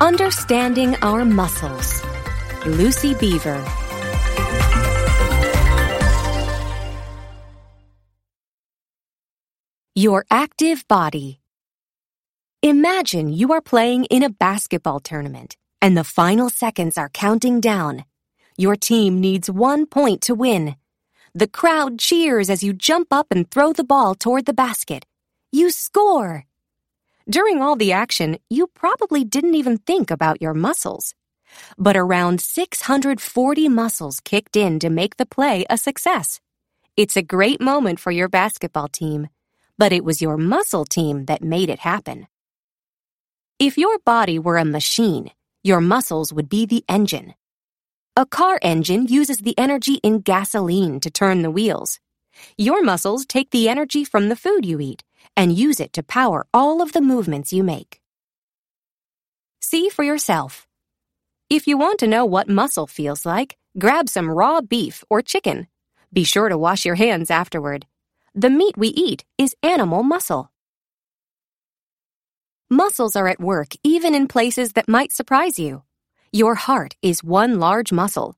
Understanding Our Muscles. Lucy Beevor. Your active body. Imagine you are playing in a basketball tournament and the final seconds are counting down. Your team needs one point to win. The crowd cheers as you jump up and throw the ball toward the basket. You score! During all the action, you probably didn't even think about your muscles. But around 640 muscles kicked in to make the play a success. It's a great moment for your basketball team, but it was your muscle team that made it happen. If your body were a machine, your muscles would be the engine. A car engine uses the energy in gasoline to turn the wheels. Your muscles take the energy from the food you eat and use it to power all of the movements you make. See for yourself. If you want to know what muscle feels like, grab some raw beef or chicken. Be sure to wash your hands afterward. The meat we eat is animal muscle. Muscles are at work even in places that might surprise you. Your heart is one large muscle.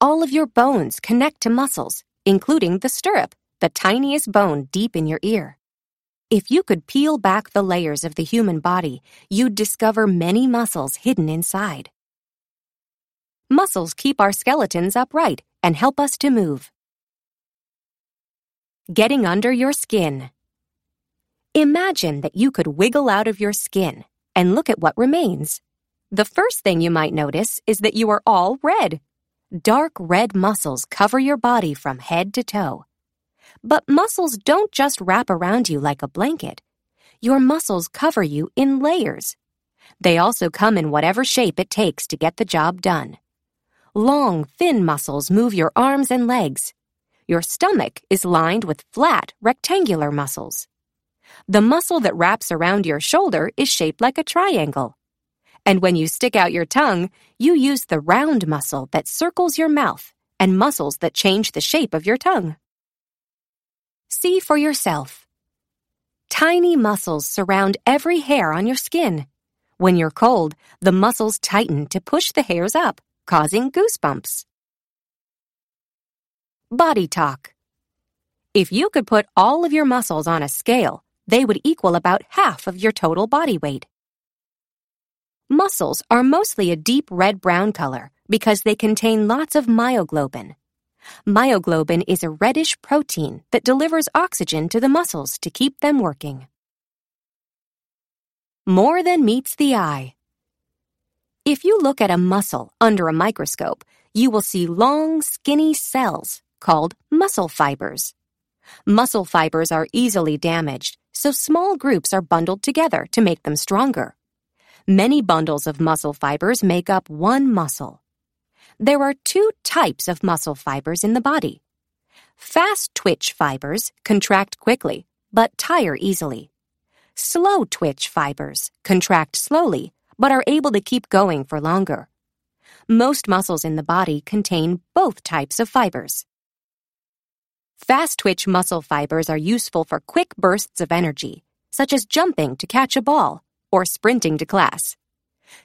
All of your bones connect to muscles, including the stirrup, the tiniest bone deep in your ear. If you could peel back the layers of the human body, you'd discover many muscles hidden inside. Muscles keep our skeletons upright and help us to move. Getting under your skin. Imagine that you could wiggle out of your skin and look at what remains. The first thing you might notice is that you are all red. Dark red muscles cover your body from head to toe. But muscles don't just wrap around you like a blanket. Your muscles cover you in layers. They also come in whatever shape it takes to get the job done. Long, thin muscles move your arms and legs. Your stomach is lined with flat, rectangular muscles. The muscle that wraps around your shoulder is shaped like a triangle. And when you stick out your tongue, you use the round muscle that circles your mouth and muscles that change the shape of your tongue. See for yourself. Tiny muscles surround every hair on your skin. When you're cold, the muscles tighten to push the hairs up, causing goosebumps. Body talk. If you could put all of your muscles on a scale, they would equal about half of your total body weight. Muscles are mostly a deep red brown color because they contain lots of myoglobin, Myoglobin is a reddish protein that delivers oxygen to the muscles to keep them working. More than meets the eye. If you look at a muscle under a microscope, you will see long, skinny cells called muscle fibers. Muscle fibers are easily damaged, so small groups are bundled together to make them stronger. Many bundles of muscle fibers make up one muscle. There are two types of muscle fibers in the body. Fast twitch fibers contract quickly, but tire easily. Slow twitch fibers contract slowly, but are able to keep going for longer. Most muscles in the body contain both types of fibers. Fast twitch muscle fibers are useful for quick bursts of energy, such as jumping to catch a ball or sprinting to class.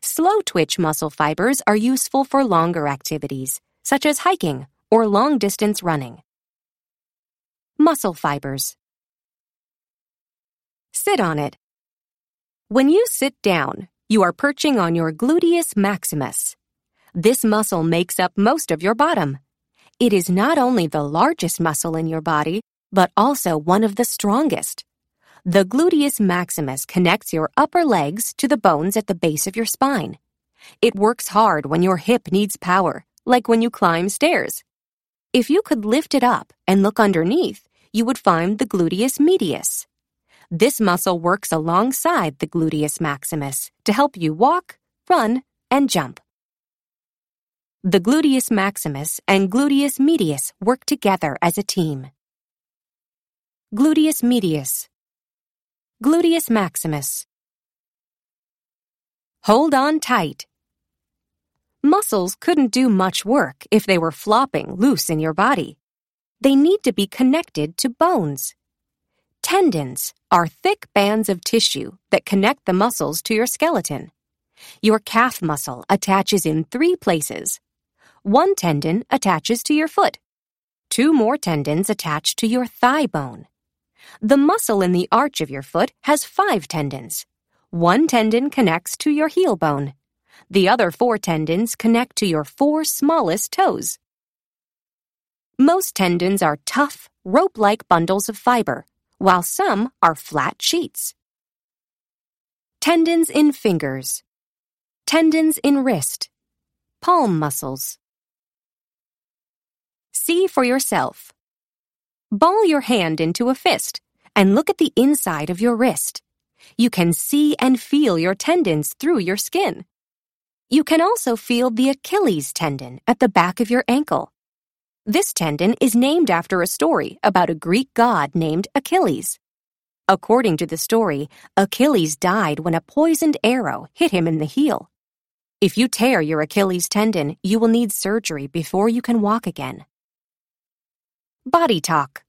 Slow twitch muscle fibers are useful for longer activities, such as hiking or long distance running. Muscle fibers. Sit on it. When you sit down, you are perching on your gluteus maximus. This muscle makes up most of your bottom. It is not only the largest muscle in your body, but also one of the strongest. The gluteus maximus connects your upper legs to the bones at the base of your spine. It works hard when your hip needs power, like when you climb stairs. If you could lift it up and look underneath, you would find the gluteus medius. This muscle works alongside the gluteus maximus to help you walk, run, and jump. The gluteus maximus and gluteus medius work together as a team. Gluteus medius Gluteus maximus. Hold on tight. Muscles couldn't do much work if they were flopping loose in your body. They need to be connected to bones. Tendons are thick bands of tissue that connect the muscles to your skeleton. Your calf muscle attaches in three places. One tendon attaches to your foot. Two more tendons attach to your thigh bone. The muscle in the arch of your foot has five tendons. One tendon connects to your heel bone. The other four tendons connect to your four smallest toes. Most tendons are tough, rope like bundles of fiber, while some are flat sheets. Tendons in fingers. Tendons in wrist. Palm muscles. See for yourself. Ball your hand into a fist and look at the inside of your wrist. You can see and feel your tendons through your skin. You can also feel the Achilles tendon at the back of your ankle. This tendon is named after a story about a Greek god named Achilles. According to the story, Achilles died when a poisoned arrow hit him in the heel. If you tear your Achilles tendon, you will need surgery before you can walk again. Body talk.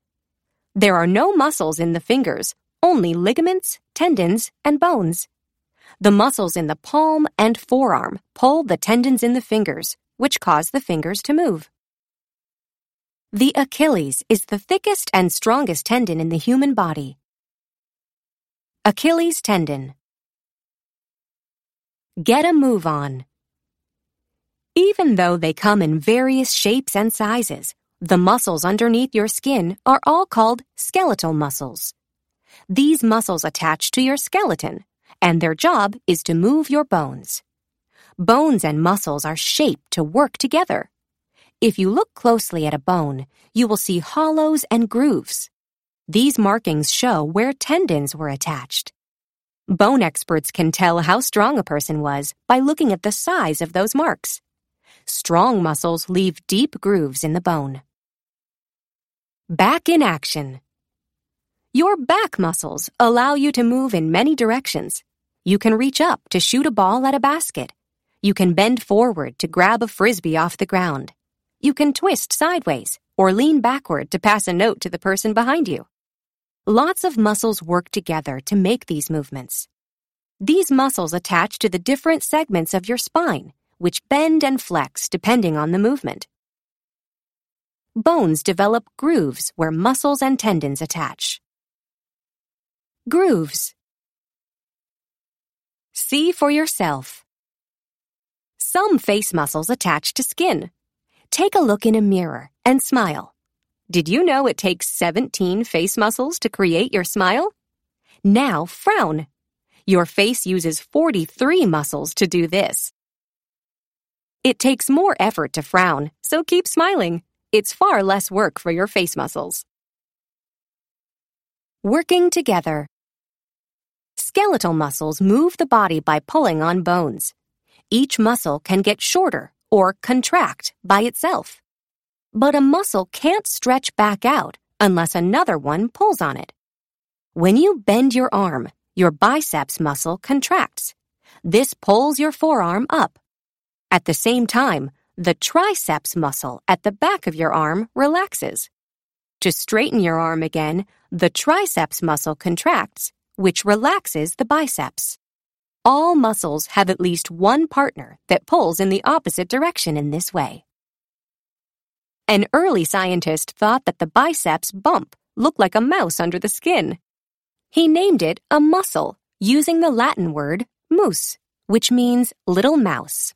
There are no muscles in the fingers, only ligaments, tendons, and bones. The muscles in the palm and forearm pull the tendons in the fingers, which cause the fingers to move. The Achilles is the thickest and strongest tendon in the human body. Achilles tendon. Get a move on. Even though they come in various shapes and sizes, the muscles underneath your skin are all called skeletal muscles. These muscles attach to your skeleton, and their job is to move your bones. Bones and muscles are shaped to work together. If you look closely at a bone, you will see hollows and grooves. These markings show where tendons were attached. Bone experts can tell how strong a person was by looking at the size of those marks. Strong muscles leave deep grooves in the bone. Back in action. Your back muscles allow you to move in many directions. You can reach up to shoot a ball at a basket. You can bend forward to grab a frisbee off the ground. You can twist sideways or lean backward to pass a note to the person behind you. Lots of muscles work together to make these movements. These muscles attach to the different segments of your spine, which bend and flex depending on the movement. Bones develop grooves where muscles and tendons attach. Grooves. See for yourself. Some face muscles attach to skin. Take a look in a mirror and smile. Did you know it takes 17 face muscles to create your smile? Now frown. Your face uses 43 muscles to do this. It takes more effort to frown, so keep smiling. It's far less work for your face muscles. Working together. Skeletal muscles move the body by pulling on bones. Each muscle can get shorter or contract by itself. But a muscle can't stretch back out unless another one pulls on it. When you bend your arm, your biceps muscle contracts. This pulls your forearm up. At the same time, the triceps muscle at the back of your arm relaxes. To straighten your arm again, the triceps muscle contracts, which relaxes the biceps. All muscles have at least one partner that pulls in the opposite direction in this way. An early scientist thought that the biceps bump looked like a mouse under the skin. He named it a muscle using the Latin word mus, which means little mouse.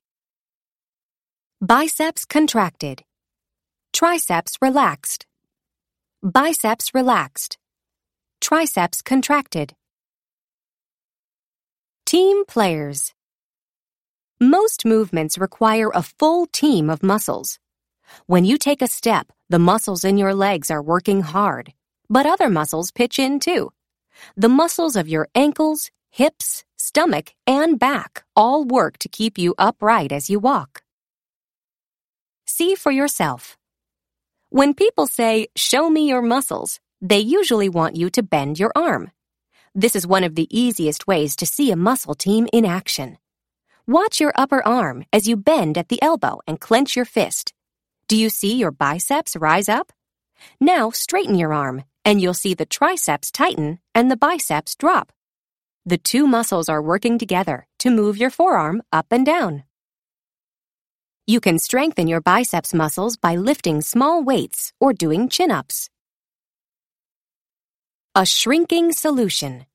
Biceps contracted. Triceps relaxed. Biceps relaxed. Triceps contracted. Team players. Most movements require a full team of muscles. When you take a step, the muscles in your legs are working hard, but other muscles pitch in too. The muscles of your ankles, hips, stomach, and back all work to keep you upright as you walk. See for yourself. When people say, show me your muscles, they usually want you to bend your arm. This is one of the easiest ways to see a muscle team in action. Watch your upper arm as you bend at the elbow and clench your fist. Do you see your biceps rise up? Now straighten your arm, and you'll see the triceps tighten and the biceps drop. The two muscles are working together to move your forearm up and down. You can strengthen your biceps muscles by lifting small weights or doing chin ups. A shrinking solution.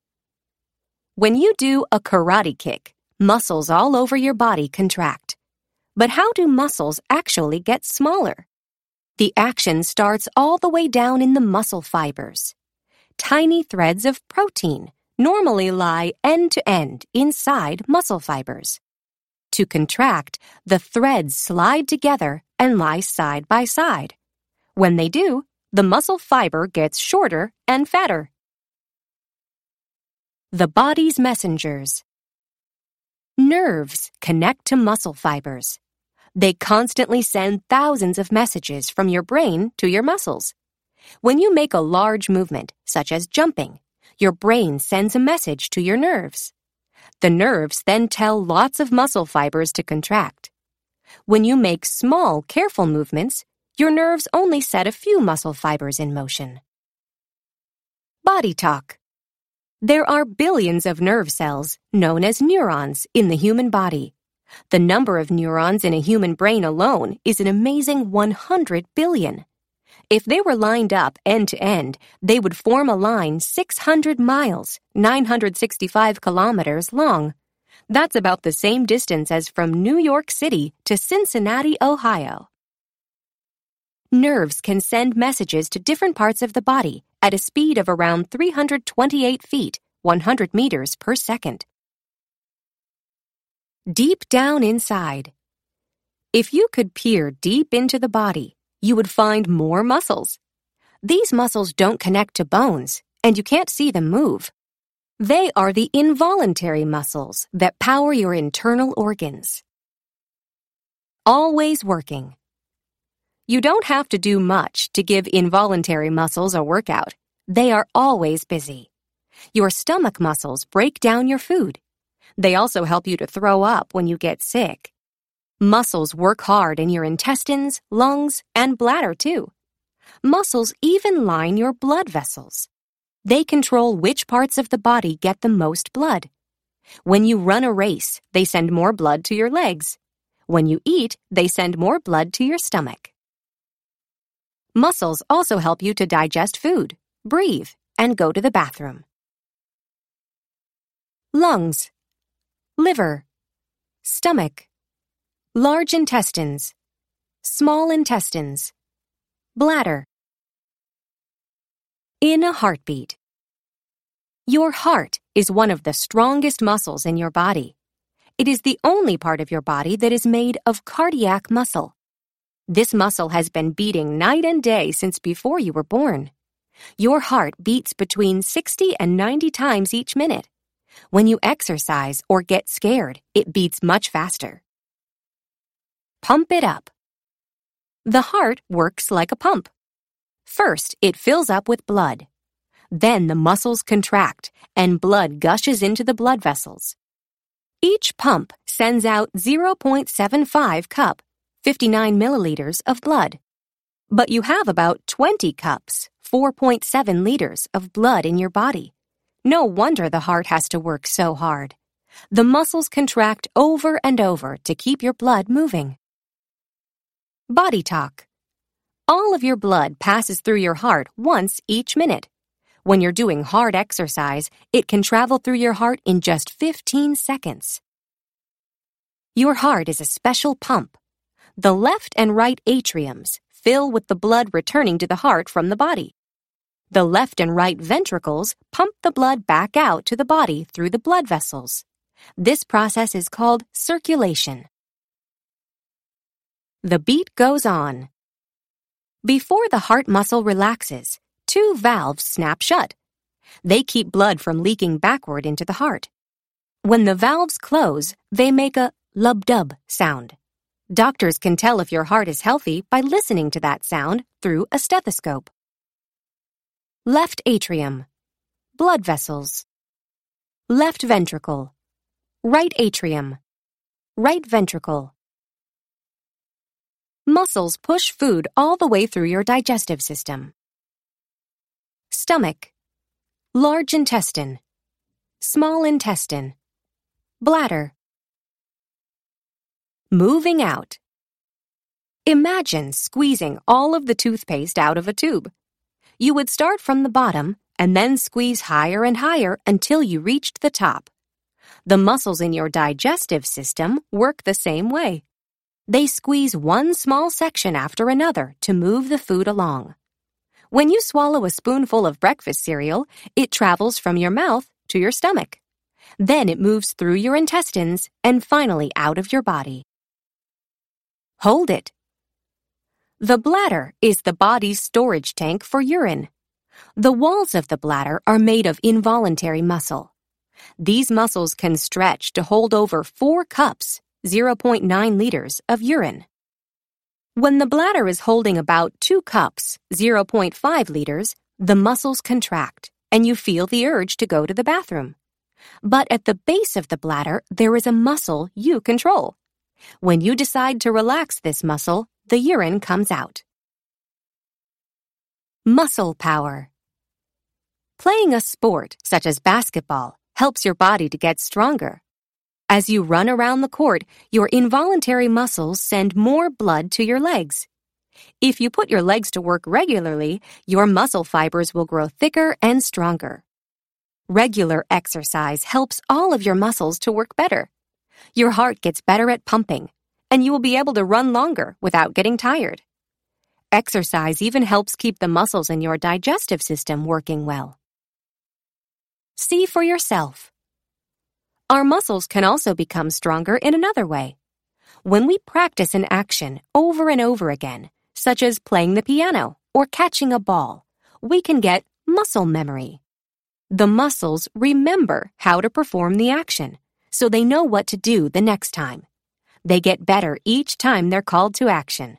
When you do a karate kick, muscles all over your body contract. But how do muscles actually get smaller? The action starts all the way down in the muscle fibers. Tiny threads of protein normally lie end to end inside muscle fibers. To contract, the threads slide together and lie side by side. When they do, the muscle fiber gets shorter and fatter. The body's messengers. Nerves connect to muscle fibers. They constantly send thousands of messages from your brain to your muscles. When you make a large movement, such as jumping, your brain sends a message to your nerves. The nerves then tell lots of muscle fibers to contract. When you make small, careful movements, your nerves only set a few muscle fibers in motion. Body talk. There are billions of nerve cells, known as neurons, in the human body. The number of neurons in a human brain alone is an amazing 100 billion. If they were lined up end to end, they would form a line 600 miles, 965 kilometers long. That's about the same distance as from New York City to Cincinnati, Ohio. Nerves can send messages to different parts of the body at a speed of around 328 feet, 100 meters per second. Deep down inside. If you could peer deep into the body, you would find more muscles. These muscles don't connect to bones, and you can't see them move. They are the involuntary muscles that power your internal organs. Always working. You don't have to do much to give involuntary muscles a workout. They are always busy. Your stomach muscles break down your food. They also help you to throw up when you get sick. Muscles work hard in your intestines, lungs, and bladder, too. Muscles even line your blood vessels. They control which parts of the body get the most blood. When you run a race, they send more blood to your legs. When you eat, they send more blood to your stomach. Muscles also help you to digest food, breathe, and go to the bathroom. Lungs, liver, stomach, large intestines, small intestines, bladder. In a heartbeat. Your heart is one of the strongest muscles in your body. It is the only part of your body that is made of cardiac muscle. This muscle has been beating night and day since before you were born. Your heart beats between 60 and 90 times each minute. When you exercise or get scared, it beats much faster. Pump it up. The heart works like a pump. First, it fills up with blood. Then the muscles contract and blood gushes into the blood vessels. Each pump sends out 0.75 cup, 59 milliliters of blood. But you have about 20 cups, 4.7 liters of blood in your body. No wonder the heart has to work so hard. The muscles contract over and over to keep your blood moving. Body talk. All of your blood passes through your heart once each minute. When you're doing hard exercise, it can travel through your heart in just 15 seconds. Your heart is a special pump. The left and right atriums fill with the blood returning to the heart from the body. The left and right ventricles pump the blood back out to the body through the blood vessels. This process is called circulation. The beat goes on. Before the heart muscle relaxes, two valves snap shut. They keep blood from leaking backward into the heart. When the valves close, they make a lub-dub sound. Doctors can tell if your heart is healthy by listening to that sound through a stethoscope. Left atrium. Blood vessels. Left ventricle. Right atrium. Right ventricle. Muscles push food all the way through your digestive system. Stomach. Large intestine. small intestine, bladder. Moving out. Imagine squeezing all of the toothpaste out of a tube. You would start from the bottom and then squeeze higher and higher until you reached the top. The muscles in your digestive system work the same way. They squeeze one small section after another to move the food along. When you swallow a spoonful of breakfast cereal, it travels from your mouth to your stomach. Then it moves through your intestines and finally out of your body. Hold it. The bladder is the body's storage tank for urine. The walls of the bladder are made of involuntary muscle. These muscles can stretch to hold over 4 cups, 0.9 liters, of urine. When the bladder is holding about 2 cups, 0.5 liters, the muscles contract and you feel the urge to go to the bathroom. But at the base of the bladder, there is a muscle you control. When you decide to relax this muscle, the urine comes out. Muscle power. Playing a sport, such as basketball, helps your body to get stronger. As you run around the court, your involuntary muscles send more blood to your legs. If you put your legs to work regularly, your muscle fibers will grow thicker and stronger. Regular exercise helps all of your muscles to work better. Your heart gets better at pumping, and you will be able to run longer without getting tired. Exercise even helps keep the muscles in your digestive system working well. See for yourself. Our muscles can also become stronger in another way. When we practice an action over and over again, such as playing the piano or catching a ball, we can get muscle memory. The muscles remember how to perform the action, so they know what to do the next time. They get better each time they're called to action.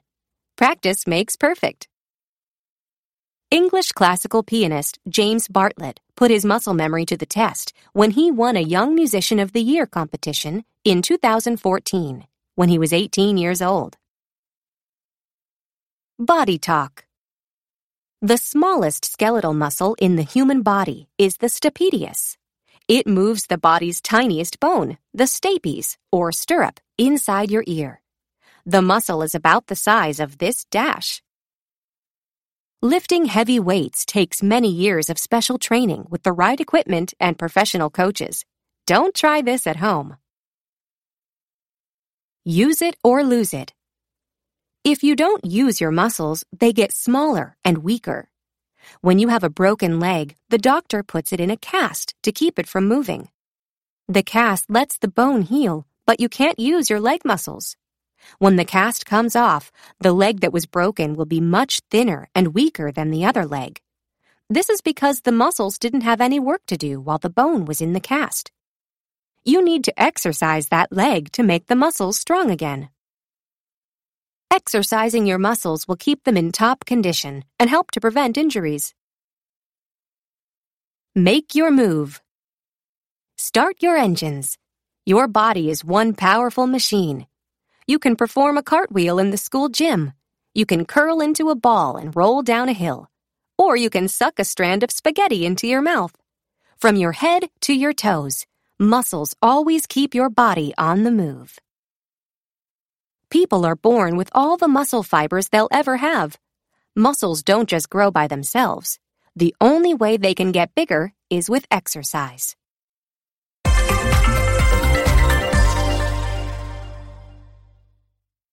Practice makes perfect. English classical pianist James Bartlett put his muscle memory to the test when he won a Young Musician of the Year competition in 2014, when he was 18 years old. Body talk. The smallest skeletal muscle in the human body is the stapedius. It moves the body's tiniest bone, the stapes, or stirrup, inside your ear. The muscle is about the size of this dash. Lifting heavy weights takes many years of special training with the right equipment and professional coaches. Don't try this at home. Use it or lose it. If you don't use your muscles, they get smaller and weaker. When you have a broken leg, the doctor puts it in a cast to keep it from moving. The cast lets the bone heal, but you can't use your leg muscles. When the cast comes off, the leg that was broken will be much thinner and weaker than the other leg. This is because the muscles didn't have any work to do while the bone was in the cast. You need to exercise that leg to make the muscles strong again. Exercising your muscles will keep them in top condition and help to prevent injuries. Make your move. Start your engines. Your body is one powerful machine. You can perform a cartwheel in the school gym. You can curl into a ball and roll down a hill. Or you can suck a strand of spaghetti into your mouth. From your head to your toes, muscles always keep your body on the move. People are born with all the muscle fibers they'll ever have. Muscles don't just grow by themselves. The only way they can get bigger is with exercise.